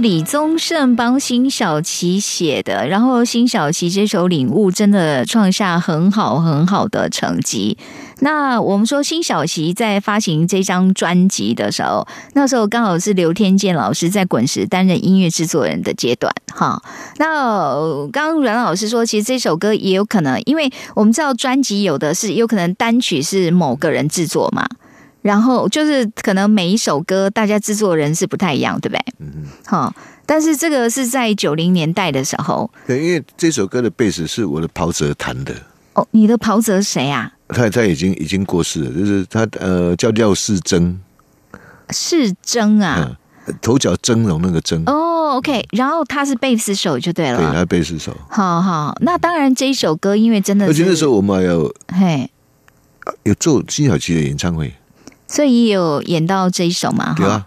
李宗盛帮辛晓琪写的，然后辛晓琪这首《领悟》真的创下很好很好的成绩。那我们说辛晓琪在发行这张专辑的时候，那时候刚好是刘天健老师在滚石担任音乐制作人的阶段，哈。那刚阮老师说，其实这首歌也有可能，因为我们知道专辑有的是有可能单曲是某个人制作嘛，然后就是可能每一首歌大家制作人是不太一样，对不对？嗯好，但是这个是在九零年代的时候，对，因为这首歌的贝斯是我的袍泽弹的，哦，你的袍泽谁啊？他他已经已经过世了，就是他呃叫廖世珍，世珍啊。嗯，头角峥嵘那个峥，哦，OK，然后他是贝斯手就对了对，他了。贝斯手。好好，那当然这一首歌，因为真的是，而且那时候我们还有嘿，有做辛晓琪的演唱会，所以也有演到这一首嘛，哈。对啊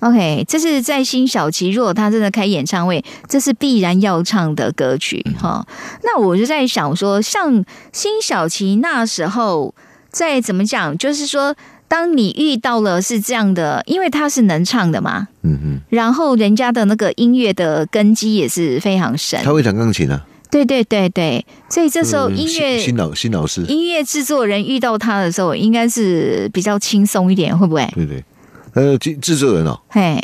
，OK，这是在辛晓琪，如果他真的开演唱会，这是必然要唱的歌曲哈。那我就在想说，像辛晓琪那时候，再怎么讲，就是说，当你遇到了是这样的，因为他是能唱的嘛，嗯嗯，然后人家的那个音乐的根基也是非常深，他会弹钢琴啊，对对对对，所以这时候嗯音乐、新新老新老师，音乐制作人遇到他的时候，应该是比较轻松一点，会不会？对对，呃，制制作人哦，嘿，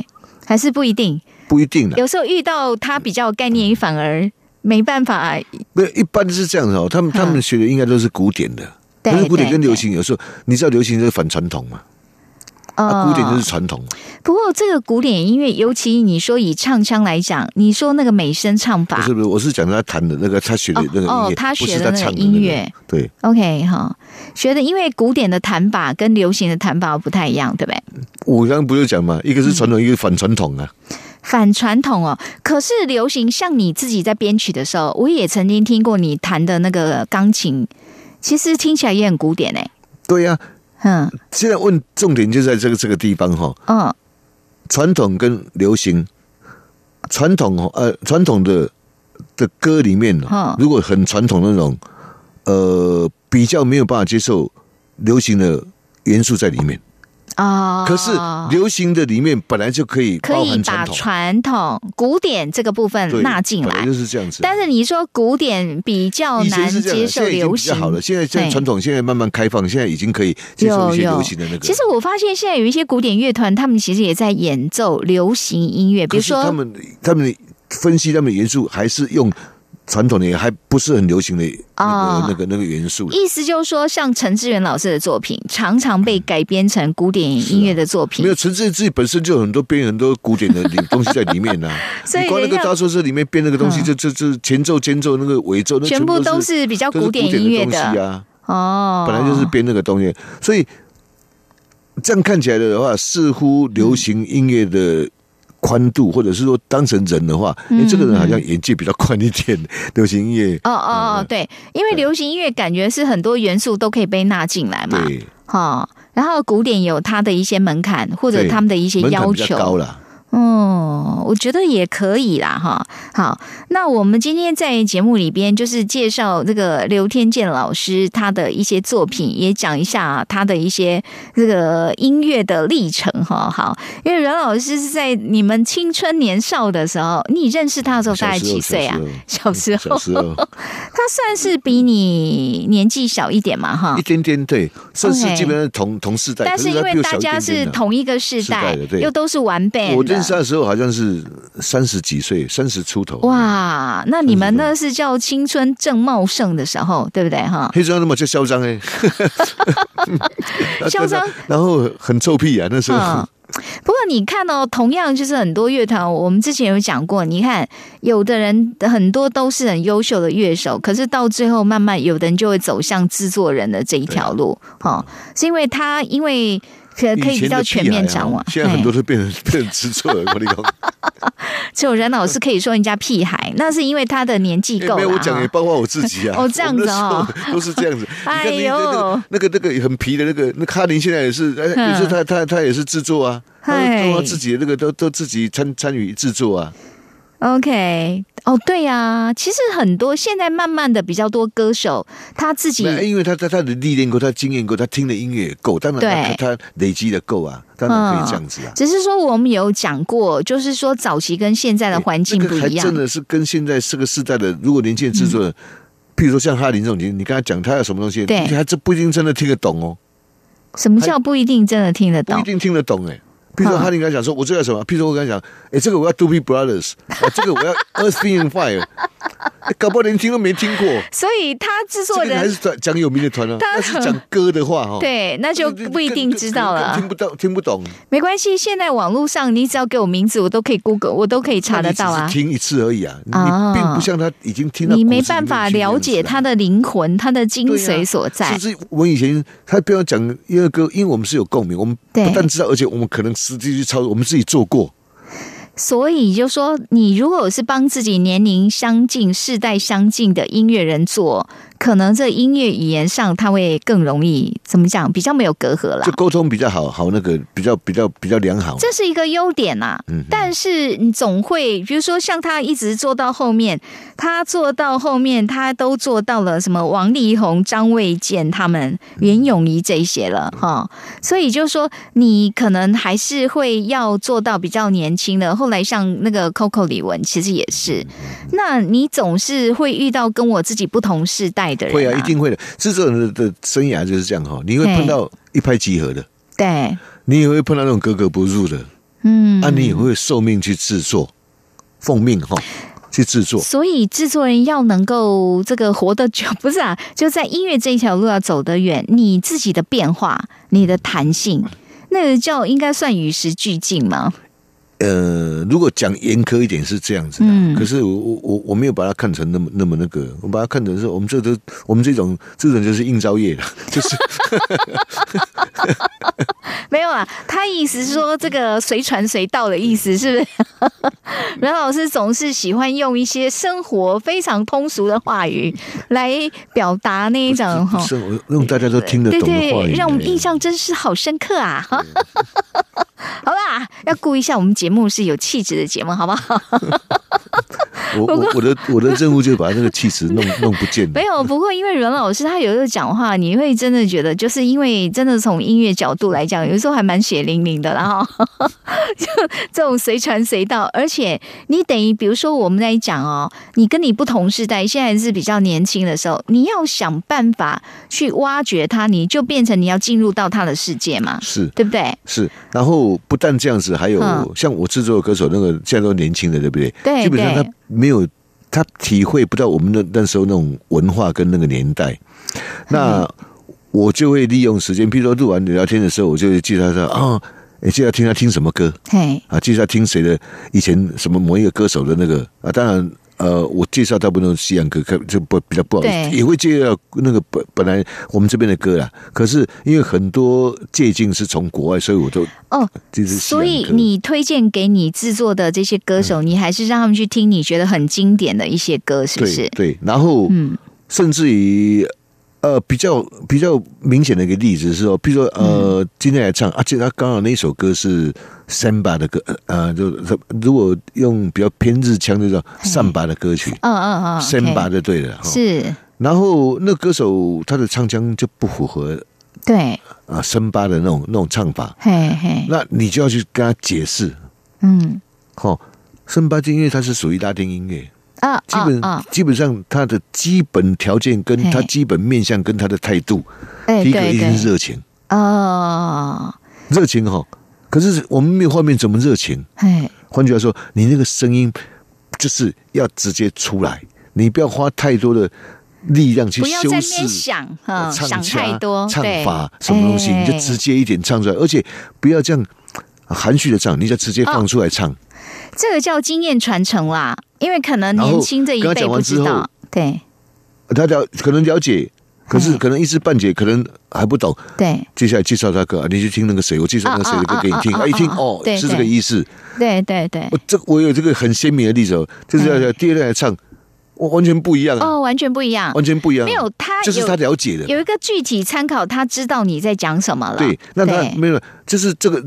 还是不一定。不一定的，有时候遇到他比较有概念，反而没办法。没有一般是这样的哦，他们他们学的应该都是古典的，对但是古典跟流行有时候，你知道流行就是反传统嘛，呃啊，古典就是传统。嘛，不过这个古典音乐，尤其你说以唱腔来讲，你说那个美声唱法不是不是，我是讲他弹的那个他学的那个音乐，哦哦他学的那个音乐那个，对，，OK 哈，学的因为古典的弹法跟流行的弹法不太一样，对不对？我刚刚不是讲嘛，一个是传统，一个反传统啊，反传统哦，可是流行，像你自己在编曲的时候，我也曾经听过你弹的那个钢琴，其实听起来也很古典哎。对呀、嗯。现在问重点就在这个这个地方哈、嗯。传统跟流行，传统哦，呃，传统的的歌里面嗯。哦，如果很传统那种，呃，比较没有办法接受流行的元素在里面。啊，可是流行的里面本来就可以可以把传统，古典这个部分纳进来就。是这样子。但是你说古典比较难接受流行，好了。现在现在传统现在慢慢开放，现在已经可以接受一些流行的那个。其实我发现现在有一些古典乐团，他们其实也在演奏流行音乐，比如说他们他们分析他们的元素还是用传统的，还不是很流行的那哦个那个那个元素。意思就是说，像陈志远老师的作品，常常被改编成古典音乐的作品。没有，陈志远自己本身就有很多编很多古典的里东西在里面呐、所以你光那个大说车里面编那个东西，嗯就就就前奏、间奏、那个尾奏，那全部都是比较古典音乐东西的啊。哦，本来就是编那个东西，所以这样看起来的话，似乎流行音乐的宽度，或者是说当成人的话，嗯哎、这个人好像眼界比较宽一点。流行音乐，哦哦哦，对，因为流行音乐感觉是很多元素都可以被纳进来嘛，对，哈、然后古典有它的一些门槛或者他们的一些要门槛比较高求，了。哦，我觉得也可以啦，哈。好，那我们今天在节目里边就是介绍这个刘天健老师他的一些作品，也讲一下他的一些这个音乐的历程，哈。好，因为阮老师是在你们青春年少的时候，你认识他的时候大概几岁啊？小时候小时候 他算是比你年纪小一点嘛，哈一。点点对，算是基本上同同世代，但是因为大家是同一个世世代又都是玩 band 我认识的他的时候好像是三十几岁，三十出头。，哇，那你们那是叫青春正茂盛的时候，对不对哈？黑中那么叫嚣张 哎，嚣张，然后很臭屁啊，那时候嗯。不过你看哦，同样就是很多乐团，我们之前有讲过，你看有的人很多都是很优秀的乐手，可是到最后慢慢有的人就会走向制作人的这一条路，哈、是因为他因为可可以比较全面掌握现在很多都变成 变成制作人，我跟你 老师可以说人家屁孩，那是因为他的年纪够了没有我讲也。包括我自己啊。哦这样子哦都是这样子。哎呦那个那个很皮的那个那卡林，现在也是，哎，嗯有时候他他他也是制作啊，他自己的那个都都自己参参与制作啊。OK，哦，对呀、其实很多现在慢慢的比较多歌手他自己因为他他他的历练过，他经验过，他听的音乐也够，当然对他他他累积的够啊，当然可以这样子啊。只是说我们有讲过，就是说早期跟现在的环境不一样，真的是跟现在这个时代的，如果年轻人制作人，譬如说像哈林这种，你你跟他讲他有什么东西，对他这不一定真的听得懂哦，什么叫不一定真的听得懂？不一定听得懂哎。譬如说嗯哈林跟他讲说，我这要什么？比如说我跟他讲，哎，这个我要 Doobie Brothers，啊，这个我要 Earth, Being Fire，哎 搞不好连听都没听过。所以他制作这个还是讲讲有名的团啊，他是讲歌的话哈，对，那就不一定知道了听。不到，听不懂，没关系，现在网络上你只要给我名字，我都可以 Google，我都可以查得到啊只是。听一次而已啊，哦你并不像他已经听到骨子里面去这样子啊，你没办法了解他的灵魂，他的精髓所在甚。至我以前他不要讲音乐歌，因为我们是有共鸣，我们不但知道，而且我们可能实际去操作，我们自己做过。所以就说，你如果是帮自己年龄相近、世代相近的音乐人做，可能这音乐语言上他会更容易怎么讲，比较没有隔阂啦就。沟通比较好，好那个比较比较比较良好。这是一个优点呐、嗯但是你总会，比如说像他一直做到后面，他做到后面，他都做到了什么王力宏、张卫健他们、袁咏仪这一些了哈，所以就说你可能还是会要做到比较年轻的。后来像那个 Coco 李玟，其实也是，那你总是会遇到跟我自己不同世代的人、会啊，一定会的。制作人的的生涯就是这样哈，你会碰到一拍即合的，对，你也会碰到那种格格不入的，嗯，啊，你也会受命去制作，奉命哈去制作。所以制作人要能够这个活得久，不是啊，就在音乐这一条路要走得远，你自己的变化、你的弹性，那个叫应该算与时俱进嘛。呃，如果讲严苛一点是这样子的，嗯可是我我我我没有把它看成那么那么那个，我把它看成是我们这都我们这种这种就是应招业的，就是 没有啊，他意思是说这个随传随到的意思，是不是？阮老师总是喜欢用一些生活非常通俗的话语来表达那一种哈。是我用大家都听得懂的话语，对，让我们印象真是好深刻啊！好啦，要顾一下我们节目是有气质的节目，好不好？我我我的我的任务就是把那个气质弄 弄不见。没有，不过因为阮老师他有时候讲话，你会真的觉得，就是因为真的从音乐角度来讲，有时候还蛮血淋淋的，然后就这种随传随到，而且你等于比如说我们在讲哦，你跟你不同时代，现在是比较年轻的时候，你要想办法去挖掘他，你就变成你要进入到他的世界嘛，是对不对？是，然后不但这样子，还有嗯像我制作的歌手，那个现在都年轻的，对不对？对基本上他没有，他体会不到我们那那时候那种文化跟那个年代。那我就会利用时间，譬如说录完聊天的时候，我就会介绍他啊，你记得听他听什么歌嘿，啊，介绍听谁的以前什么某一个歌手的那个啊，当然。呃，我介绍大部分都是西洋歌，可就不比较不好意对思，也会介绍那个本本来我们这边的歌啦。可是因为很多借鉴是从国外，所以我都哦，就是所以你推荐给你制作的这些歌手，你还是让他们去听你觉得很经典的一些歌，是不是？对对，然后嗯甚至于呃比较比较明显的一个例子是说，比如说呃今天来唱而且他刚好那首歌是 samba 的歌，呃就是如果用比较偏日腔就叫上巴的歌曲嗯嗯嗯 samba 就对了哈。是，然后那歌手他的唱腔就不符合对，啊森巴的那种那种唱法，嘿嘿，那你就要去跟他解释，嗯。哈。森巴音乐它是属于拉丁音乐，啊基本、啊啊，基本上他的基本条件跟他基本面相跟他的态度，第一个一定是，热情，啊，热情哈。可是我们没有画面，怎么热情？哎，换句话说，你那个声音就是要直接出来，你不要花太多的力量去修饰想哈，唱腔太多，唱法什么东西，你就哎直接一点唱出来，而且不要这样含蓄的唱，你就直接放出来唱。这个叫经验传承啦，因为可能年轻这一辈不知道，对。他了可能了解，可是哎可能一知半解，可能还不懂。对。接下来介绍他歌，啊你去听那个谁，我介绍那个谁的歌给你听，啊一听哦，是这个意思。对对对，我这我有这个很鲜明的例子哦，就是要嗯。第二代来唱，我完全不一样啊，哦，完全不一样，完全不一样。啊。没有他就是他了解的，有一个具体参考，他知道你在讲什么了。对，那他对。没有，就是这个，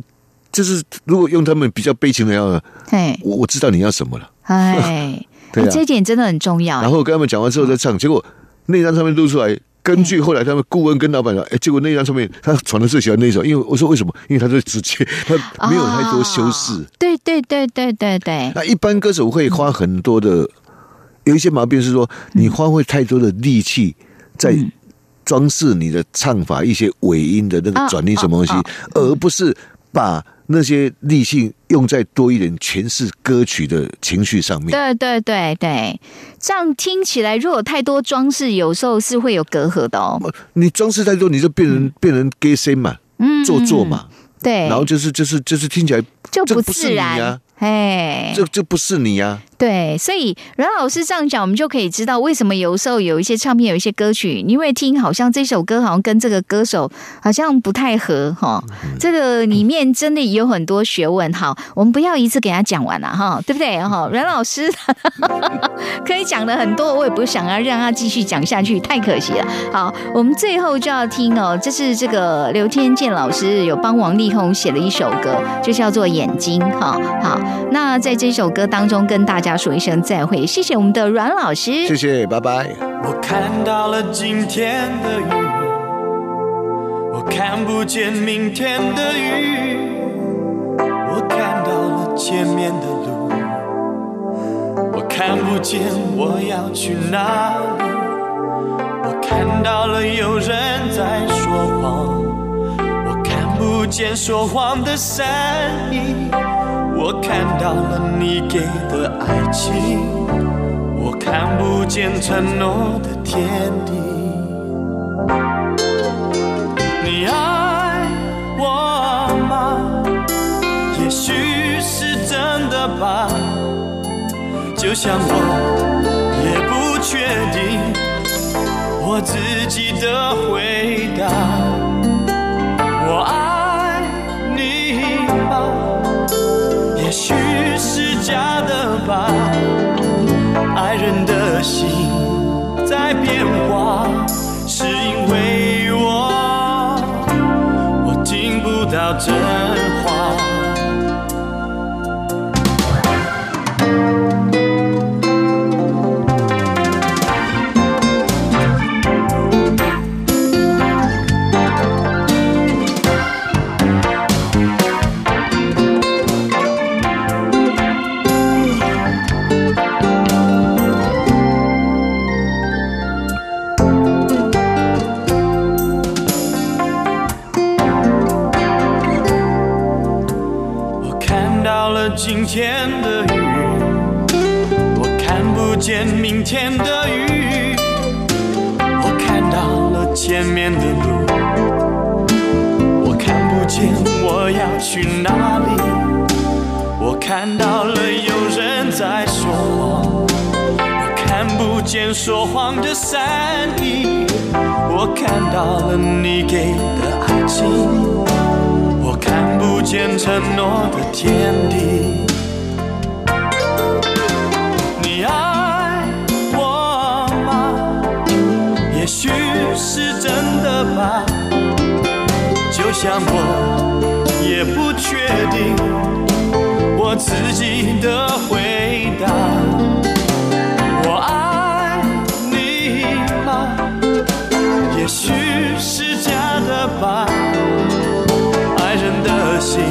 就是如果用他们比较悲情的要，嘿，我我知道你要什么了，哎，对这一点真的很重要。然后跟他们讲完之后再唱，结果那张唱片录出来。根据后来他们顾问跟老板讲，哎，结果那张唱片他传的最喜欢那一首，因为我说为什么？因为他最直接，他没有太多修饰。啊对对对对对对，那一般歌手会花很多的，有一些毛病是说，你花费太多的力气在嗯装饰你的唱法，一些尾音的那啊个转音什么东西啊，而不是把那些力气用在多一点诠释歌曲的情绪上面。对对对对，这样听起来，如果太多装饰，有时候是会有隔阂的哦。你装饰太多，你就变成变成 gay 声嘛，嗯，做作嘛，对，然后就是就是就是听起来就不自然啊。哎，这这不是你啊！对，所以阮老师这样讲，我们就可以知道为什么有时候有一些唱片、有一些歌曲，你会听好像这首歌好像跟这个歌手好像不太合哈。这个里面真的有很多学问。好，我们不要一次给他讲完了哈，对不对？哈，阮老师 可以讲的很多，我也不想要让他继续讲下去，太可惜了。好，我们最后就要听哦，这是这个刘天健老师有帮王力宏写了一首歌，就叫做《眼睛》哈。好，那在这首歌当中跟大家说一声再会，谢谢我们的阮老师，谢谢，拜拜。我看到了今天的雨，我看不见明天的雨。我看到了前面的路，我看不见我要去哪里。我看到了有人在说不见说谎的善意。我看到了你给的爱情。我看不见承诺的天地。你爱我吗？也许是真的吧，就像我也不确定我自己的回答。去哪里。我看到了有人在说谎，我看不见说谎的善意。我看到了你给的爱情。我看不见承诺的天地。你爱我吗？也许是真的吧，就像我也不确定我自己的回答。我爱你吗？也许是假的吧。爱人的心。